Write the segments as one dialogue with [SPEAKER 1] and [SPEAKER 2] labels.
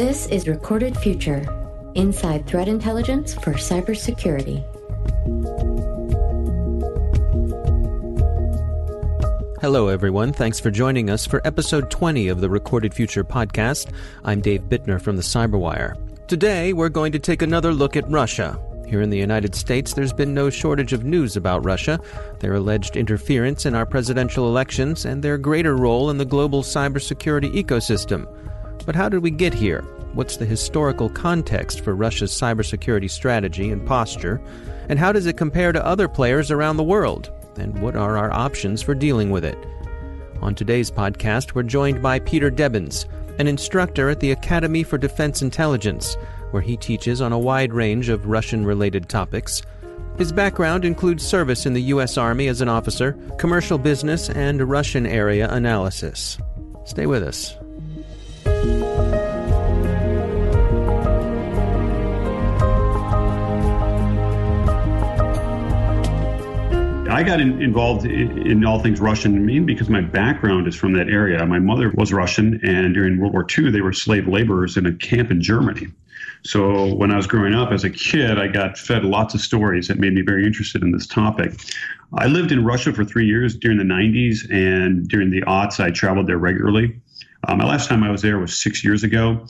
[SPEAKER 1] This is Recorded Future Inside Threat Intelligence for Cybersecurity.
[SPEAKER 2] Hello, everyone. Thanks for joining us for episode 20 of the Recorded Future podcast. I'm Dave Bittner from the Cyberwire. Today, we're going to take another look at Russia. Here in the United States, there's been no shortage of news about Russia, their alleged interference in our presidential elections, and their greater role in the global cybersecurity ecosystem. But how did we get here? What's the historical context for Russia's cybersecurity strategy and posture? And how does it compare to other players around the world? And what are our options for dealing with it? On today's podcast, we're joined by Peter Debbins, an instructor at the Academy for Defense Intelligence, where he teaches on a wide range of Russian related topics. His background includes service in the U.S. Army as an officer, commercial business, and Russian area analysis. Stay with us.
[SPEAKER 3] I got in, involved in, in, all things Russian mainly because my background is from that area. My mother was Russian, and during World War II, they were slave laborers in a camp in Germany. So when I was growing up as a kid, I got fed lots of stories that made me very interested in this topic. I lived in Russia for three years during the 90s, and during the aughts, I traveled there regularly. Uh, my last time I was there was six years ago.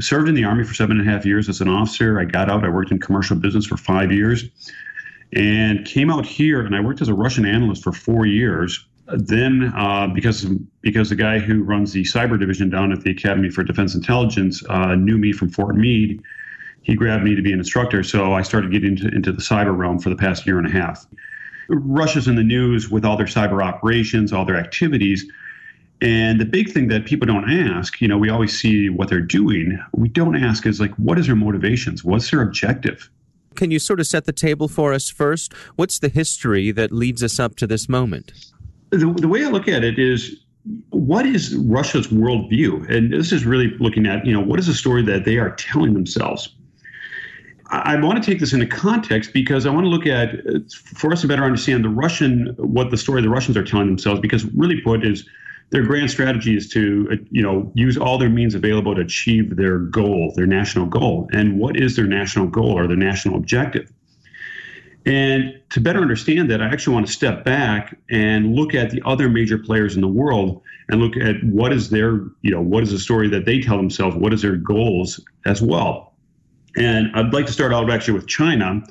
[SPEAKER 3] Served in the Army for seven and a half years as an officer. I got out, I worked in commercial business for five years and came out here and I worked as a Russian analyst for four years. Then, uh, because because the guy who runs the cyber division down at the Academy for Defense Intelligence uh, knew me from Fort Meade, he grabbed me to be an instructor. So I started getting into, into the cyber realm for the past year and a half. Russia's in the news with all their cyber operations, all their activities. And the big thing that people don't ask, you know, we always see what they're doing. We don't ask is like, what is their motivations? What's their objective?
[SPEAKER 2] Can you sort of set the table for us first? What's the history that leads us up to this moment?
[SPEAKER 3] The, the way I look at it is what is Russia's worldview? And this is really looking at, you know, what is the story that they are telling themselves? I, I want to take this into context because I want to look at, for us to better understand the Russian, what the story the Russians are telling themselves, because really put is their grand strategy is to, uh, you know, use all their means available to achieve their goal, their national goal. And what is their national goal or their national objective? And to better understand that, I actually want to step back and look at the other major players in the world and look at what is their, you know, what is the story that they tell themselves, what is their goals as well. And I'd like to start out actually with China,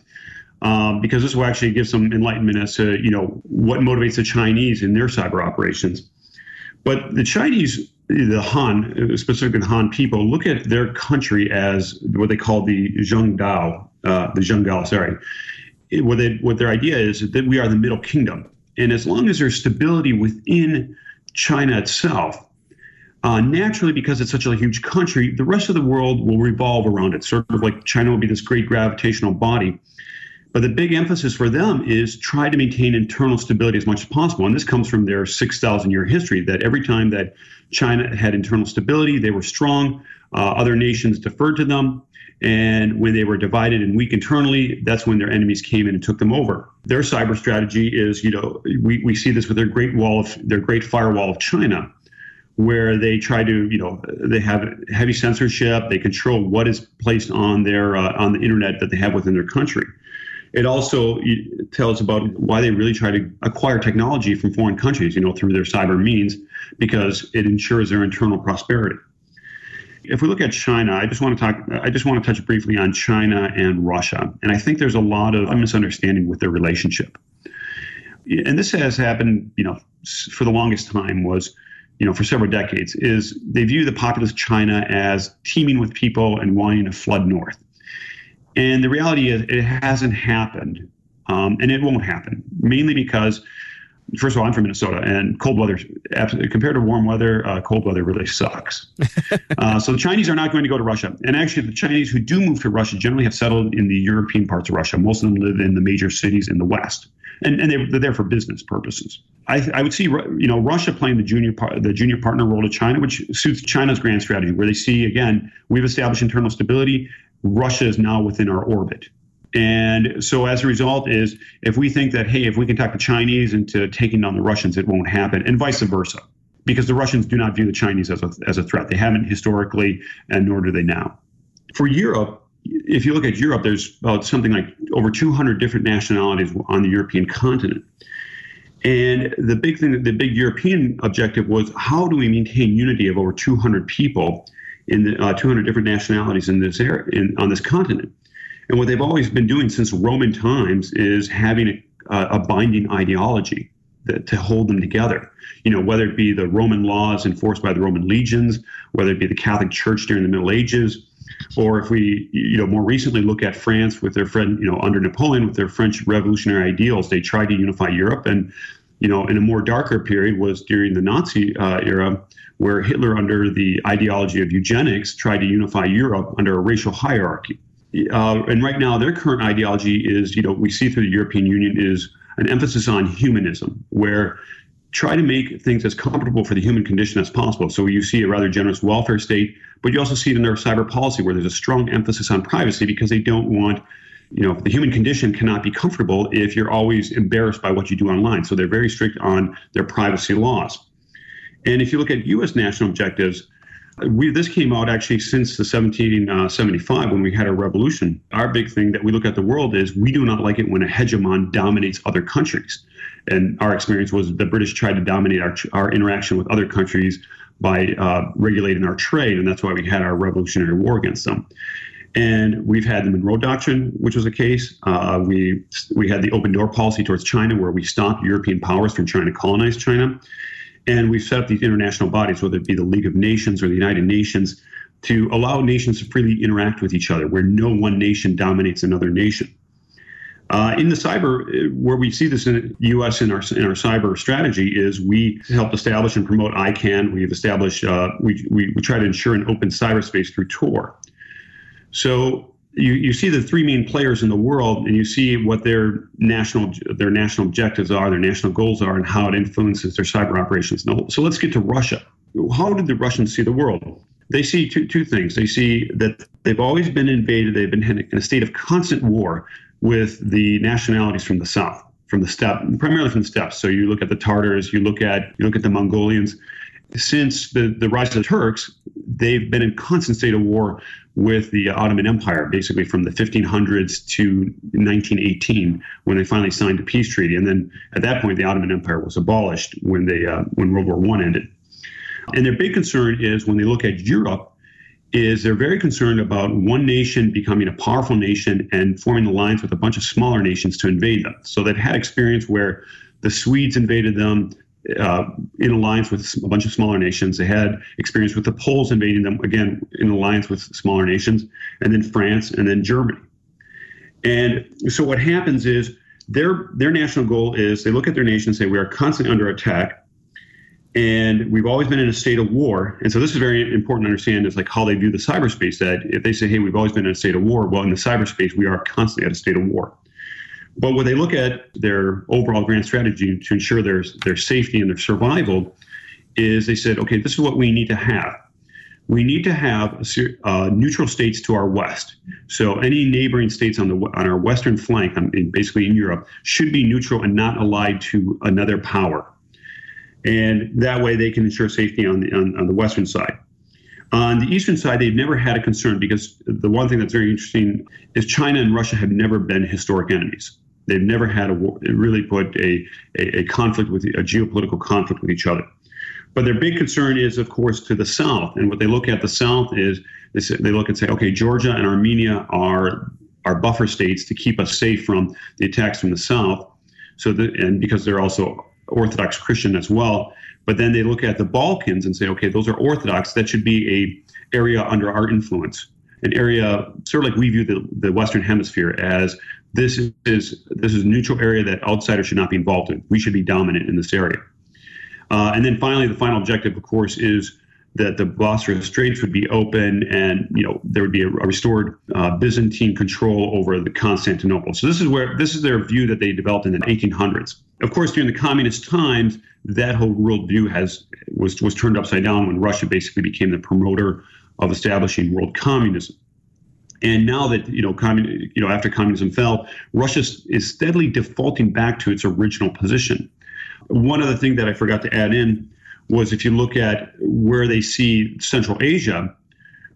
[SPEAKER 3] um, because this will actually give some enlightenment as to, you know, what motivates the Chinese in their cyber operations. But the Chinese, the Han, specifically the Han people, look at their country as what they call the Zhengdao, uh, the Zhenggao, sorry. What, they, what their idea is that we are the Middle Kingdom. And as long as there's stability within China itself, uh, naturally, because it's such a huge country, the rest of the world will revolve around it. Sort of like China will be this great gravitational body but the big emphasis for them is try to maintain internal stability as much as possible. And this comes from their 6,000 year history that every time that China had internal stability, they were strong. Uh, other nations deferred to them. And when they were divided and weak internally, that's when their enemies came in and took them over. Their cyber strategy is, you know, we, we see this with their great wall of their great firewall of China, where they try to, you know, they have heavy censorship. They control what is placed on their uh, on the internet that they have within their country. It also tells about why they really try to acquire technology from foreign countries, you know, through their cyber means, because it ensures their internal prosperity. If we look at China, I just want to talk. I just want to touch briefly on China and Russia, and I think there's a lot of misunderstanding with their relationship. And this has happened, you know, for the longest time was you know, for several decades, is they view the populous China as teeming with people and wanting to flood north. And the reality is, it hasn't happened, um, and it won't happen, mainly because, first of all, I'm from Minnesota, and cold weather, compared to warm weather, uh, cold weather really sucks. uh, so the Chinese are not going to go to Russia. And actually, the Chinese who do move to Russia generally have settled in the European parts of Russia. Most of them live in the major cities in the West. And, and they're there for business purposes. I, I would see, you know, Russia playing the junior par- the junior partner role to China, which suits China's grand strategy, where they see again we've established internal stability. Russia is now within our orbit. And so as a result is if we think that, hey, if we can talk the Chinese into taking down the Russians, it won't happen, and vice versa. because the Russians do not view the Chinese as a, as a threat. They haven't historically, and nor do they now. For Europe, if you look at Europe, there's about something like over 200 different nationalities on the European continent. And the big thing, the big European objective was how do we maintain unity of over 200 people in the uh, 200 different nationalities in this area, in, on this continent? And what they've always been doing since Roman times is having a, a binding ideology that, to hold them together. You know, whether it be the Roman laws enforced by the Roman legions, whether it be the Catholic Church during the Middle Ages, or if we, you know, more recently look at France with their friend, you know, under Napoleon with their French revolutionary ideals, they tried to unify Europe. And, you know, in a more darker period was during the Nazi uh, era, where Hitler, under the ideology of eugenics, tried to unify Europe under a racial hierarchy. Uh, and right now, their current ideology is, you know, we see through the European Union is an emphasis on humanism, where try to make things as comfortable for the human condition as possible. So you see a rather generous welfare state, but you also see it in their cyber policy where there's a strong emphasis on privacy because they don't want, you know, the human condition cannot be comfortable if you're always embarrassed by what you do online. So they're very strict on their privacy laws. And if you look at U.S. national objectives, we, this came out actually since the 1775 when we had our revolution. Our big thing that we look at the world is we do not like it when a hegemon dominates other countries. And our experience was the British tried to dominate our, our interaction with other countries by uh, regulating our trade, and that's why we had our Revolutionary War against them. And we've had the Monroe Doctrine, which was a case. Uh, we we had the open door policy towards China, where we stopped European powers from trying to colonize China. And we've set up these international bodies, whether it be the League of Nations or the United Nations, to allow nations to freely interact with each other, where no one nation dominates another nation. Uh, in the cyber, uh, where we see this in the U.S. in our in our cyber strategy is we help establish and promote ICANN. We've established uh, we, we we try to ensure an open cyberspace through Tor. So you, you see the three main players in the world and you see what their national their national objectives are, their national goals are, and how it influences their cyber operations. Now, so let's get to Russia. How did the Russians see the world? They see two, two things. They see that they've always been invaded, they've been in a state of constant war with the nationalities from the south, from the steppe, primarily from the steppes. So you look at the Tartars, you look at you look at the Mongolians. Since the, the rise of the Turks, they've been in constant state of war with the Ottoman Empire, basically from the 1500s to 1918, when they finally signed a peace treaty. And then at that point, the Ottoman Empire was abolished when they uh, when World War One ended. And their big concern is when they look at Europe, is they're very concerned about one nation becoming a powerful nation and forming alliance with a bunch of smaller nations to invade them. So they've had experience where the Swedes invaded them, uh, in alliance with a bunch of smaller nations. They had experience with the Poles invading them, again, in alliance with smaller nations, and then France, and then Germany. And so what happens is their their national goal is they look at their nation and say we are constantly under attack, and we've always been in a state of war. And so this is very important to understand is like how they view the cyberspace. That if they say, hey, we've always been in a state of war, well, in the cyberspace we are constantly at a state of war. But when they look at their overall grand strategy to ensure their, their safety and their survival, is they said, okay, this is what we need to have. We need to have uh, neutral states to our west. So any neighboring states on the on our western flank, mean, basically in Europe, should be neutral and not allied to another power. And that way, they can ensure safety on the on, on the western side. On the eastern side, they've never had a concern because the one thing that's very interesting is China and Russia have never been historic enemies. They've never had a war, really put a, a, a conflict with a geopolitical conflict with each other. But their big concern is, of course, to the south. And what they look at the south is they, say, they look and say, okay, Georgia and Armenia are are buffer states to keep us safe from the attacks from the south. So that, and because they're also Orthodox Christian as well. But then they look at the Balkans and say, okay, those are Orthodox. That should be a area under our influence, an area sort of like we view the, the Western Hemisphere as this is this is a neutral area that outsiders should not be involved in. We should be dominant in this area. Uh, and then finally, the final objective, of course, is that the Bosphorus Straits would be open, and you know there would be a, a restored uh, Byzantine control over the Constantinople. So this is where this is their view that they developed in the 1800s. Of course, during the communist times, that whole worldview has was was turned upside down when Russia basically became the promoter of establishing world communism. And now that you know, commun- you know, after communism fell, Russia is steadily defaulting back to its original position. One other thing that I forgot to add in was if you look at where they see Central Asia,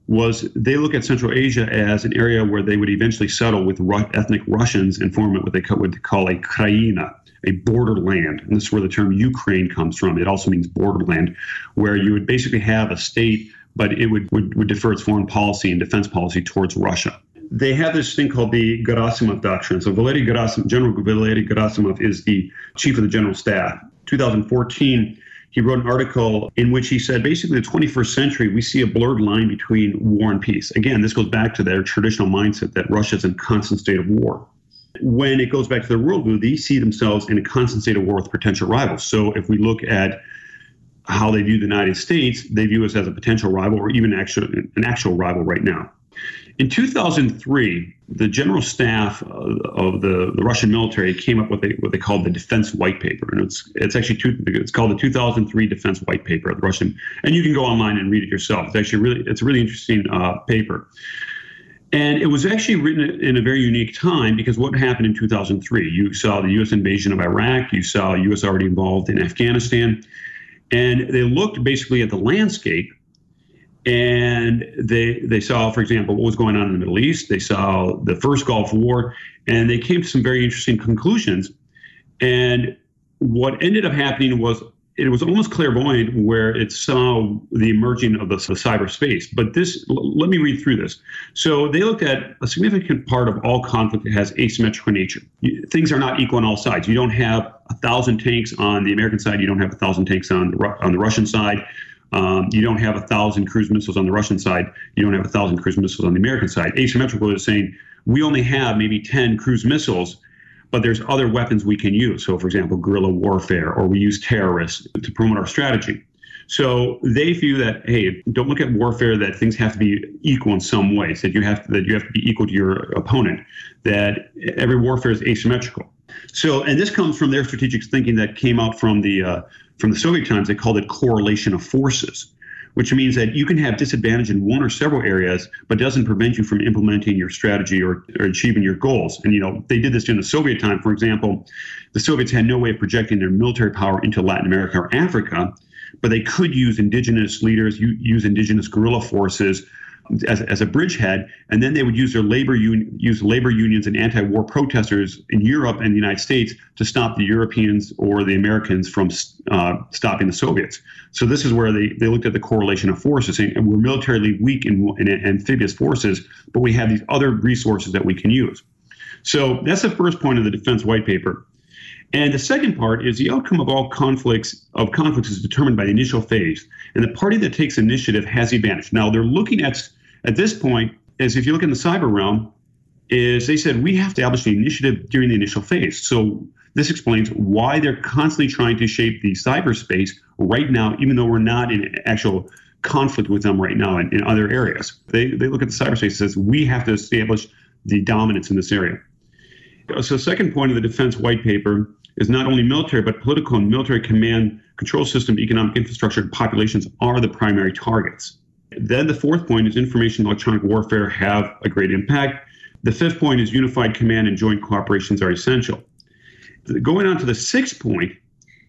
[SPEAKER 3] was they look at Central Asia as an area where they would eventually settle with Ru- ethnic Russians and form what they would call a Kraina, a borderland. And this is where the term Ukraine comes from. It also means borderland, where you would basically have a state, but it would, would, would defer its foreign policy and defense policy towards Russia. They have this thing called the Gerasimov Doctrine. So Valery Gerasimov, General Valery Gerasimov is the chief of the general staff. 2014, he wrote an article in which he said basically the 21st century we see a blurred line between war and peace again this goes back to their traditional mindset that russia's in constant state of war when it goes back to their worldview, they see themselves in a constant state of war with potential rivals. So if we look at how they view the United States, they view us as a potential rival or even actual, an actual rival right now. In 2003, the general staff of the, the Russian military came up with a, what they called the Defense White Paper, and it's it's actually two, it's called the 2003 Defense White Paper of the Russian, and you can go online and read it yourself. It's actually really it's a really interesting uh, paper. And it was actually written in a very unique time because what happened in 2003? You saw the U.S. invasion of Iraq, you saw U.S. already involved in Afghanistan, and they looked basically at the landscape and they they saw, for example, what was going on in the Middle East. They saw the first Gulf War, and they came to some very interesting conclusions. And what ended up happening was it was almost clairvoyant where it saw the emerging of the, the cyberspace. But this, l- let me read through this. So they looked at a significant part of all conflict that has asymmetrical nature. You, things are not equal on all sides. You don't have a thousand tanks on the American side. You don't have a thousand tanks on the on the Russian side. Um, you don't have a thousand cruise missiles on the Russian side. You don't have a thousand cruise missiles on the American side. Asymmetrical is saying we only have maybe 10 cruise missiles but there's other weapons we can use. So, for example, guerrilla warfare, or we use terrorists to promote our strategy. So they view that hey, don't look at warfare that things have to be equal in some ways. That you have to, that you have to be equal to your opponent. That every warfare is asymmetrical. So, and this comes from their strategic thinking that came out from the uh, from the Soviet times. They called it correlation of forces which means that you can have disadvantage in one or several areas, but doesn't prevent you from implementing your strategy or, or achieving your goals. And, you know, they did this during the Soviet time. For example, the Soviets had no way of projecting their military power into Latin America or Africa, but they could use indigenous leaders, use indigenous guerrilla forces as, as a bridgehead, and then they would use their labor un, use labor unions and anti-war protesters in Europe and the United States to stop the Europeans or the Americans from uh, stopping the Soviets. So this is where they, they looked at the correlation of forces, and we're militarily weak in, in amphibious forces, but we have these other resources that we can use. So that's the first point of the defense white paper. And the second part is the outcome of all conflicts of conflicts is determined by the initial phase, and the party that takes initiative has the advantage. Now they're looking at at this point, as if you look in the cyber realm, is they said we have to establish the initiative during the initial phase. So this explains why they're constantly trying to shape the cyberspace right now, even though we're not in actual conflict with them right now in, in other areas. They, they look at the cyberspace and says we have to establish the dominance in this area. So, second point of the defense white paper is not only military, but political and military command control system, economic infrastructure, and populations are the primary targets. Then the fourth point is information electronic warfare have a great impact. The fifth point is unified command and joint cooperations are essential. Going on to the sixth point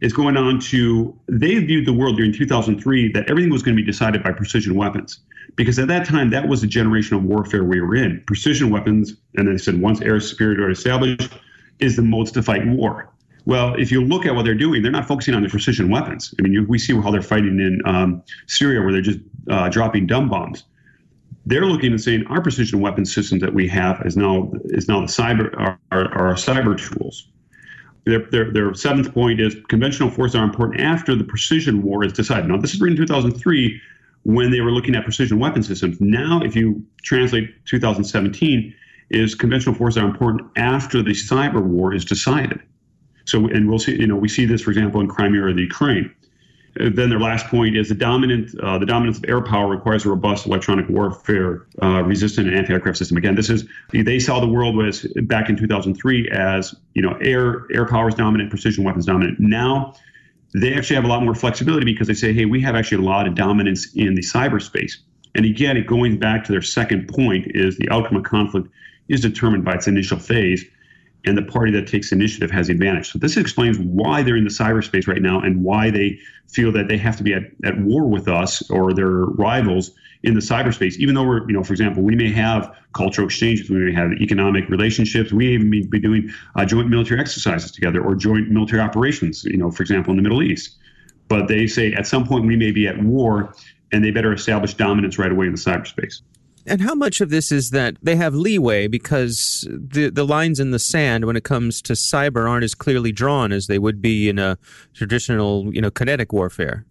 [SPEAKER 3] is going on to they viewed the world during 2003 that everything was going to be decided by precision weapons because at that time that was the generation of warfare we were in precision weapons and they said once air superiority established is the modes to fight war well, if you look at what they're doing, they're not focusing on the precision weapons. I mean, you, we see how they're fighting in um, Syria, where they're just uh, dropping dumb bombs. They're looking and saying our precision weapon systems that we have is now is now the cyber our, cyber tools. Their, their, their seventh point is conventional forces are important after the precision war is decided. Now, this is written in 2003 when they were looking at precision weapon systems. Now, if you translate 2017, is conventional forces are important after the cyber war is decided. So, and we'll see, you know, we see this, for example, in Crimea or the Ukraine. Uh, then their last point is the dominant uh, the dominance of air power requires a robust electronic warfare uh, resistant and anti-aircraft system. Again, this is they saw the world as back in 2003 as you know air air power is dominant, precision weapons dominant. Now they actually have a lot more flexibility because they say, hey, we have actually a lot of dominance in the cyberspace. And again, it going back to their second point is the outcome of conflict is determined by its initial phase. And the party that takes initiative has the advantage. So this explains why they're in the cyberspace right now and why they feel that they have to be at, at war with us or their rivals in the cyberspace, even though we're, you know, for example, we may have cultural exchanges, we may have economic relationships, we may even be doing uh, joint military exercises together or joint military operations, you know, for example, in the Middle East. But they say at some point we may be at war and they better establish dominance right away in the cyberspace.
[SPEAKER 2] And how much of this is that they have leeway because the the lines in the sand when it comes to cyber aren't as clearly drawn as they would be in a traditional, you know, kinetic warfare?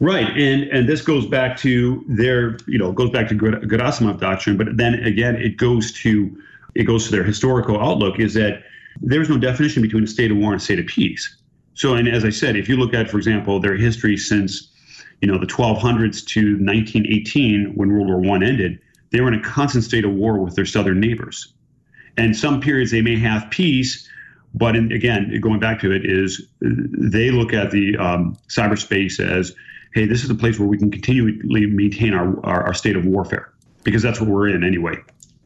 [SPEAKER 3] Right, and and this goes back to their, you know, goes back to Gerasimov doctrine, but then again, it goes to it goes to their historical outlook is that there's no definition between a state of war and a state of peace. So, and as I said, if you look at, for example, their history since, you know, the 1200s to 1918, when World War One ended, they were in a constant state of war with their southern neighbors. And some periods they may have peace, but in, again, going back to it, is they look at the um, cyberspace as, hey, this is a place where we can continually maintain our, our, our state of warfare because that's what we're in anyway.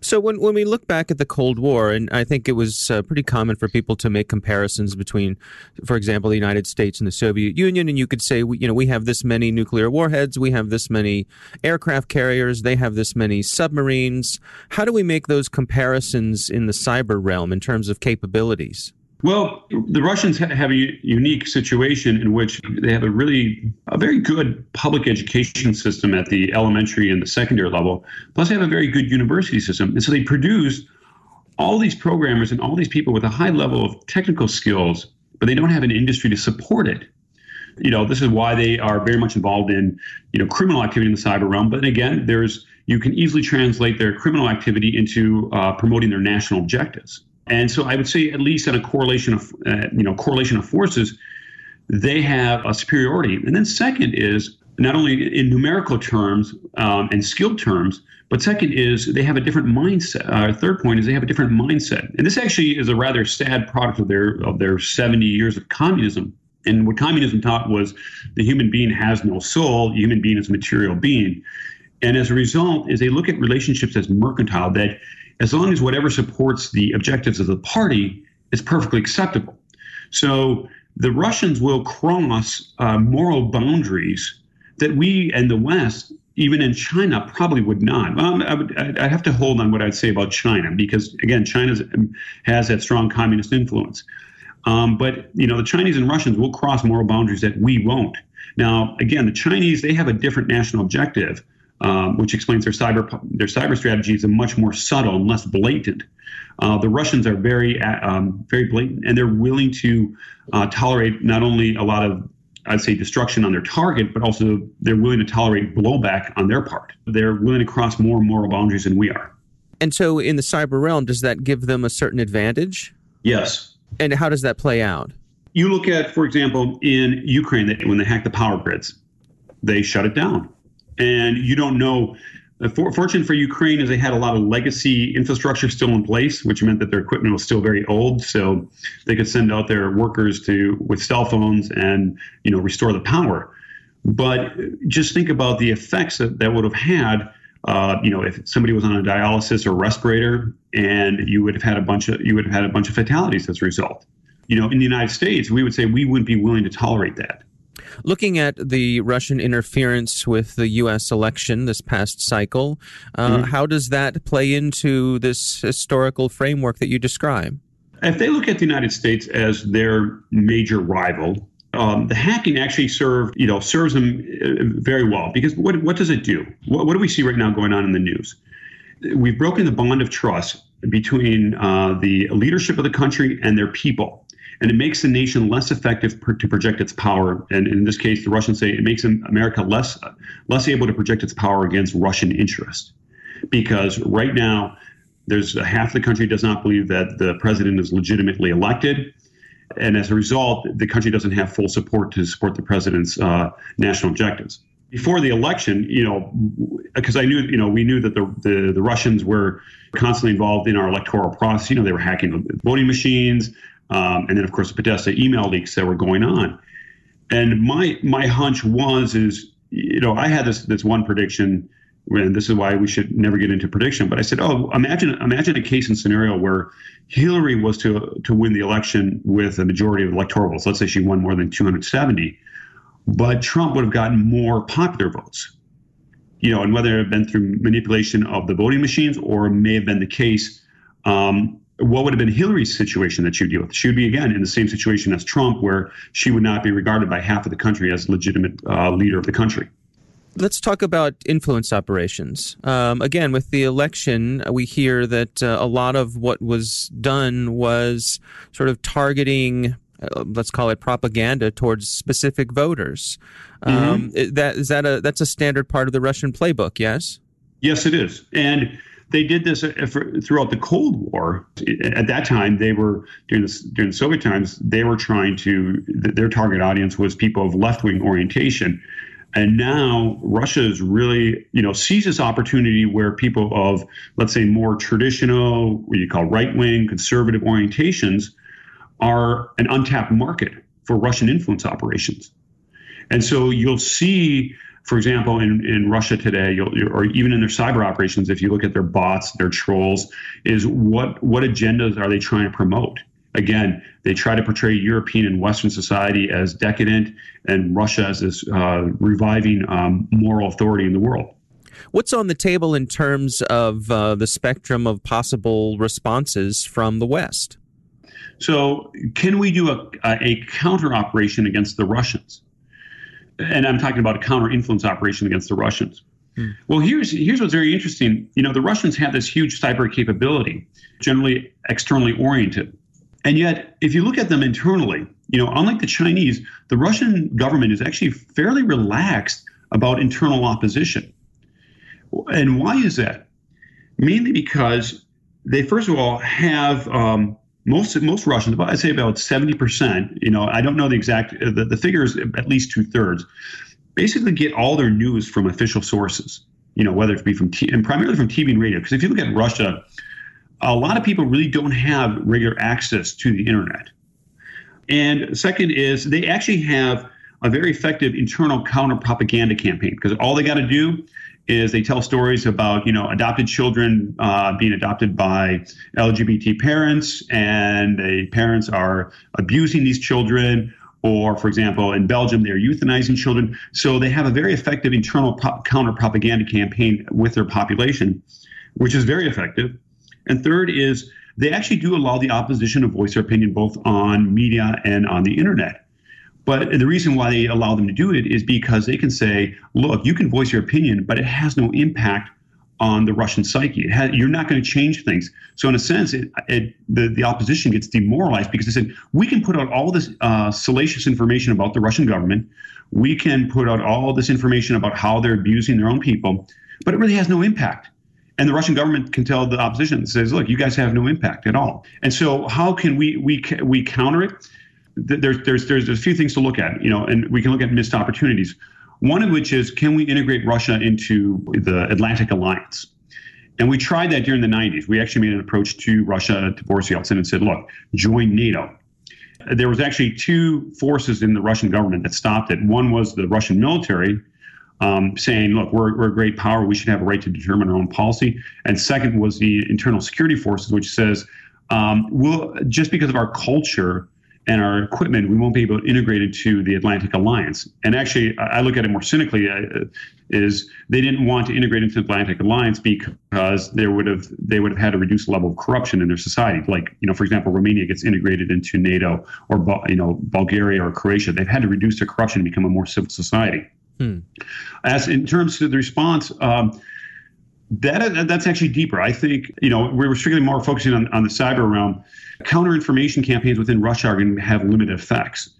[SPEAKER 2] So when when we look back at the Cold War, and I think it was uh, pretty common for people to make comparisons between, for example, the United States and the Soviet Union, and you could say, you know, we have this many nuclear warheads, we have this many aircraft carriers, they have this many submarines. How do we make those comparisons in the cyber realm in terms of capabilities?
[SPEAKER 3] Well, the Russians have a unique situation in which they have a really a very good public education system at the elementary and the secondary level. Plus, they have a very good university system, and so they produce all these programmers and all these people with a high level of technical skills, but they don't have an industry to support it. You know, this is why they are very much involved in you know criminal activity in the cyber realm. But again, there's you can easily translate their criminal activity into uh, promoting their national objectives. And so I would say, at least in a correlation of uh, you know correlation of forces, they have a superiority. And then second is not only in numerical terms um, and skill terms, but second is they have a different mindset. Uh, third point is they have a different mindset. And this actually is a rather sad product of their of their 70 years of communism. And what communism taught was the human being has no soul. The human being is a material being. And as a result, is they look at relationships as mercantile, that as long as whatever supports the objectives of the party is perfectly acceptable. So the Russians will cross uh, moral boundaries that we and the West, even in China, probably would not. I would, I'd have to hold on what I'd say about China because, again, China has that strong communist influence. Um, but you know, the Chinese and Russians will cross moral boundaries that we won't. Now, again, the Chinese they have a different national objective um, which explains their cyber their cyber strategy is much more subtle and less blatant. Uh, the Russians are very uh, um, very blatant, and they're willing to uh, tolerate not only a lot of I'd say destruction on their target, but also they're willing to tolerate blowback on their part. They're willing to cross more moral boundaries than we are.
[SPEAKER 2] And so, in the cyber realm, does that give them a certain advantage?
[SPEAKER 3] Yes.
[SPEAKER 2] And how does that play out?
[SPEAKER 3] You look at, for example, in Ukraine, when they hacked the power grids, they shut it down and you don't know. The for, fortune for Ukraine is they had a lot of legacy infrastructure still in place, which meant that their equipment was still very old. So they could send out their workers to with cell phones and you know restore the power. But just think about the effects that that would have had. Uh, you know, if somebody was on a dialysis or respirator, and you would have had a bunch of you would have had a bunch of fatalities as a result. You know, in the United States, we would say we wouldn't be willing to tolerate that.
[SPEAKER 2] Looking at the Russian interference with the U.S. election this past cycle, uh, mm-hmm. how does that play into this historical framework that you describe?
[SPEAKER 3] If they look at the United States as their major rival, um, the hacking actually served, you know, serves them uh, very well because what what does it do? What, what do we see right now going on in the news? We've broken the bond of trust between uh, the leadership of the country and their people and it makes the nation less effective per, to project its power. And in this case, the Russians say it makes America less less able to project its power against Russian interest, because right now there's half the country does not believe that the president is legitimately elected. And as a result, the country doesn't have full support to support the president's uh, national objectives before the election, you know, because I knew, you know, we knew that the, the, the Russians were constantly involved in our electoral process. You know, they were hacking the voting machines, um, and then of course the Podesta email leaks that were going on. And my my hunch was is you know I had this this one prediction and this is why we should never get into prediction. But I said, oh, imagine imagine a case and scenario where Hillary was to to win the election with a majority of electoral votes. Let's say she won more than 270, but Trump would have gotten more popular votes. You know, and whether it had been through manipulation of the voting machines or may have been the case, um, what would have been Hillary's situation that she would deal with? She would be again in the same situation as Trump, where she would not be regarded by half of the country as legitimate uh, leader of the country
[SPEAKER 2] let's talk about influence operations. Um, again, with the election, we hear that uh, a lot of what was done was sort of targeting. Uh, let's call it propaganda towards specific voters. Um, mm-hmm. That is that a that's a standard part of the Russian playbook. Yes.
[SPEAKER 3] Yes, it is, and they did this uh, throughout the Cold War. At that time, they were during the during the Soviet times. They were trying to their target audience was people of left wing orientation. And now Russia is really, you know, sees this opportunity where people of, let's say, more traditional, what you call right wing, conservative orientations are an untapped market for Russian influence operations. And so you'll see, for example, in, in Russia today, or even in their cyber operations, if you look at their bots, their trolls, is what what agendas are they trying to promote? Again, they try to portray European and Western society as decadent and Russia as this uh, reviving um, moral authority in the world.
[SPEAKER 2] What's on the table in terms of uh, the spectrum of possible responses from the West?
[SPEAKER 3] So, can we do a, a counter operation against the Russians? And I'm talking about a counter influence operation against the Russians. Hmm. Well, here's here's what's very interesting. You know, the Russians have this huge cyber capability, generally externally oriented. And yet, if you look at them internally, you know, unlike the Chinese, the Russian government is actually fairly relaxed about internal opposition. And why is that? Mainly because they, first of all, have um, most most Russians, about, I'd say about seventy percent. You know, I don't know the exact the, the figure is at least two thirds. Basically, get all their news from official sources. You know, whether it be from t- and primarily from TV and radio. Because if you look at Russia, a lot of people really don't have regular access to the internet. And second is they actually have a very effective internal counter propaganda campaign because all they got to do is they tell stories about you know adopted children uh, being adopted by LGBT parents and the parents are abusing these children. Or for example in Belgium they're euthanizing children. So they have a very effective internal pro- counter propaganda campaign with their population which is very effective. And third is they actually do allow the opposition to voice their opinion both on media and on the internet. But the reason why they allow them to do it is because they can say, look, you can voice your opinion, but it has no impact on the Russian psyche. Has, you're not going to change things. So in a sense, it, it, the, the opposition gets demoralized because they said, we can put out all this uh, salacious information about the Russian government. We can put out all this information about how they're abusing their own people, but it really has no impact. And the Russian government can tell the opposition, says, look, you guys have no impact at all. And so how can we we we counter it? There's there's there's a few things to look at, you know, and we can look at missed opportunities. One of which is can we integrate Russia into the Atlantic Alliance? And we tried that during the 90s. We actually made an approach to Russia, to Boris Yeltsin, and said, look, join NATO. There was actually two forces in the Russian government that stopped it. One was the Russian military, um, saying, look, we're, we're a great power. We should have a right to determine our own policy. And second was the internal security forces, which says, um, we'll, just because of our culture and our equipment, we won't be able to integrate into the Atlantic Alliance. And actually, I look at it more cynically. Uh, is they didn't want to integrate into the Atlantic Alliance because there would have they would have had to reduce the level of corruption in their society. Like you know, for example, Romania gets integrated into NATO, or you know, Bulgaria or Croatia. They've had to reduce their corruption to become a more civil society. Hmm. As in terms of the response, um, that that's actually deeper. I think you know we are strictly more focusing on, on the cyber realm. Counter information campaigns within Russia are going to have limited effects.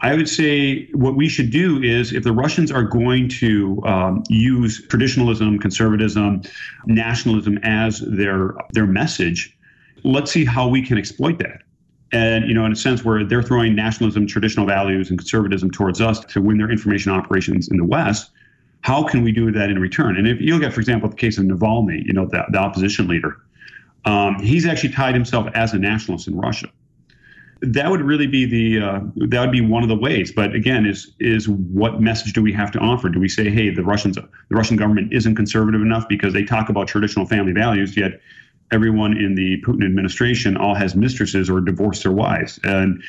[SPEAKER 3] I would say what we should do is if the Russians are going to um, use traditionalism, conservatism, nationalism as their their message, let's see how we can exploit that and you know in a sense where they're throwing nationalism traditional values and conservatism towards us to win their information operations in the west how can we do that in return and if you look at for example the case of navalny you know the, the opposition leader um, he's actually tied himself as a nationalist in russia that would really be the uh, that would be one of the ways. But again, is is what message do we have to offer? Do we say, hey, the Russians, the Russian government isn't conservative enough because they talk about traditional family values, yet everyone in the Putin administration all has mistresses or divorced their wives, and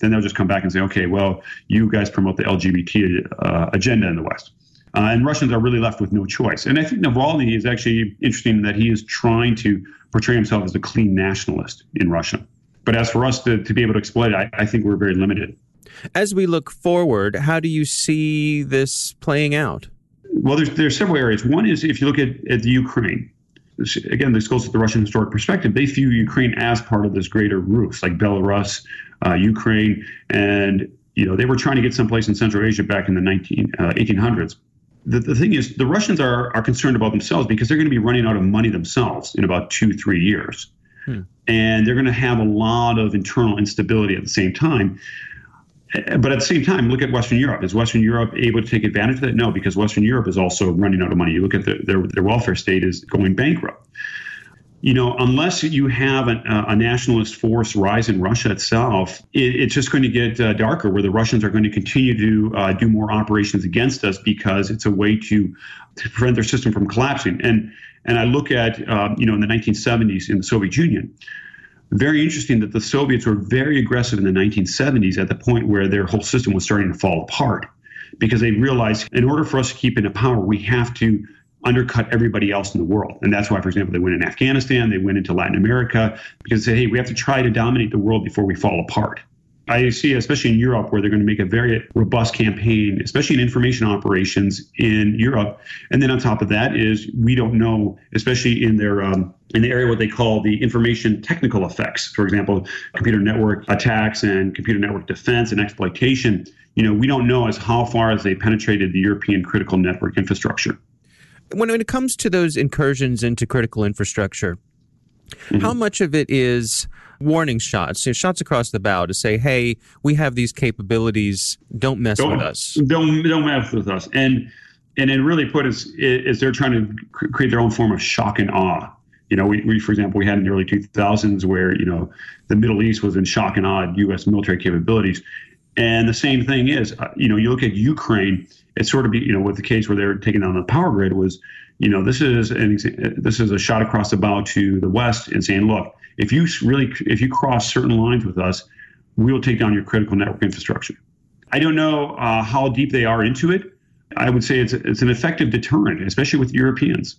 [SPEAKER 3] then they'll just come back and say, okay, well, you guys promote the LGBT uh, agenda in the West. Uh, and Russians are really left with no choice. And I think Navalny is actually interesting that he is trying to portray himself as a clean nationalist in Russia. But as for us to, to be able to exploit it, I, I think we're very limited.
[SPEAKER 2] As we look forward, how do you see this playing out?
[SPEAKER 3] Well, there's, there's several areas. One is if you look at, at the Ukraine, again, this goes to the Russian historic perspective. They view Ukraine as part of this greater Rus, like Belarus, uh, Ukraine, and you know they were trying to get someplace in Central Asia back in the 19, uh, 1800s the, the thing is, the Russians are, are concerned about themselves because they're going to be running out of money themselves in about two, three years. Hmm. And they're going to have a lot of internal instability at the same time. Eh, but at the same time, look at Western Europe. Is Western Europe able to take advantage of that? No, because Western Europe is also running out of money. You look at the, their, their welfare state is going bankrupt you know, unless you have a, a, nationalist force rise in Russia itself, it, it's just going to get uh, darker, where the Russians are going to continue to uh, do more operations against us because it's a way to, to prevent their system from collapsing. And and I look at, uh, you know, in the 1970s in the Soviet Union, very interesting that the Soviets were very aggressive in the 1970s at the point where their whole system was starting to fall apart because they realized in order for us to keep into power, we have to undercut everybody else in the world. And that's why, for example, they went in Afghanistan, they went into Latin America, because they say, hey, we have to try to dominate the world before we fall apart. I see, especially in Europe, where they're going to make a very robust campaign, especially in information operations in Europe. And then on top of that is we don't know, especially in their um, in the area what they call the information technical effects. For example, computer network attacks and computer network defense and exploitation. You know, we don't know as how far as they penetrated the European critical network infrastructure
[SPEAKER 2] when, when it comes to those incursions into critical infrastructure, mm-hmm. how much of it is warning shots, you know, shots across the bow to say, "Hey, we have these capabilities. Don't mess
[SPEAKER 3] don't,
[SPEAKER 2] with us.
[SPEAKER 3] Don't don't mess with us." And and it really put us is they're trying to create their own form of shock and awe. You know, we, we for example, we had in the early 2000s where you know the Middle East was in shock and awe at U.S. military capabilities, and the same thing is, uh, you know, you look at Ukraine it's sort of you know with the case where they're taking down the power grid was you know this is an this is a shot across the bow to the west and saying look if you really if you cross certain lines with us we will take down your critical network infrastructure. I don't know uh, how deep they are into it. I would say it's it's an effective deterrent especially with europeans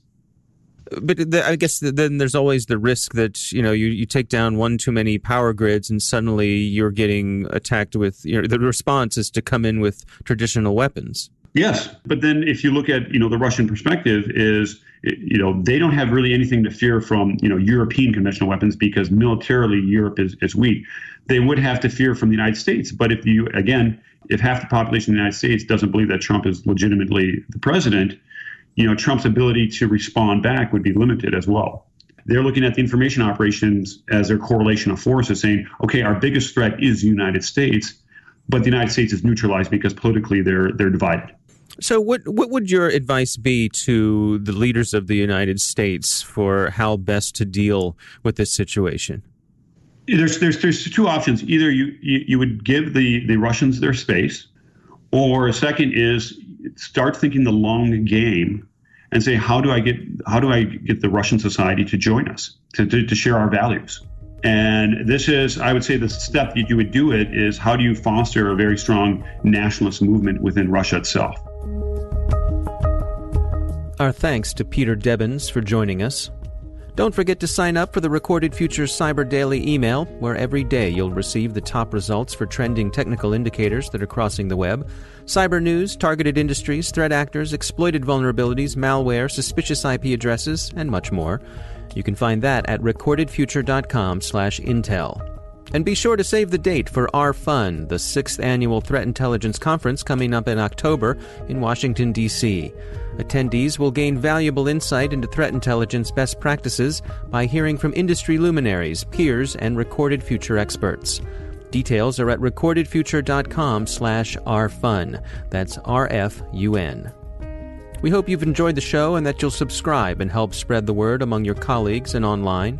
[SPEAKER 2] but the, I guess then there's always the risk that you know you, you take down one too many power grids and suddenly you're getting attacked with you know the response is to come in with traditional weapons.
[SPEAKER 3] Yes, but then if you look at you know the Russian perspective is you know they don't have really anything to fear from you know European conventional weapons because militarily Europe is, is weak. They would have to fear from the United States. But if you again, if half the population of the United States doesn't believe that Trump is legitimately the president, you know Trump's ability to respond back would be limited as well. They're looking at the information operations as their correlation of forces, saying, okay, our biggest threat is the United States, but the United States is neutralized because politically they're they're divided.
[SPEAKER 2] So, what what would your advice be to the leaders of the United States for how best to deal with this situation?
[SPEAKER 3] There's there's there's two options. Either you you, you would give the the Russians their space, or a second is start thinking the long game and say how do I get how do I get the Russian society to join us to, to, to share our values. And this is, I would say, the step that you would do it is how do you foster a very strong nationalist movement within Russia itself?
[SPEAKER 2] Our thanks to Peter Debbins for joining us. Don't forget to sign up for the Recorded Future Cyber Daily email, where every day you'll receive the top results for trending technical indicators that are crossing the web, cyber news, targeted industries, threat actors, exploited vulnerabilities, malware, suspicious IP addresses, and much more. You can find that at recordedfuture.com/intel. And be sure to save the date for R-FUN, the sixth annual Threat Intelligence Conference coming up in October in Washington, D.C. Attendees will gain valuable insight into threat intelligence best practices by hearing from industry luminaries, peers, and recorded future experts. Details are at recordedfuture.com slash rfun. That's R-F-U-N. We hope you've enjoyed the show and that you'll subscribe and help spread the word among your colleagues and online.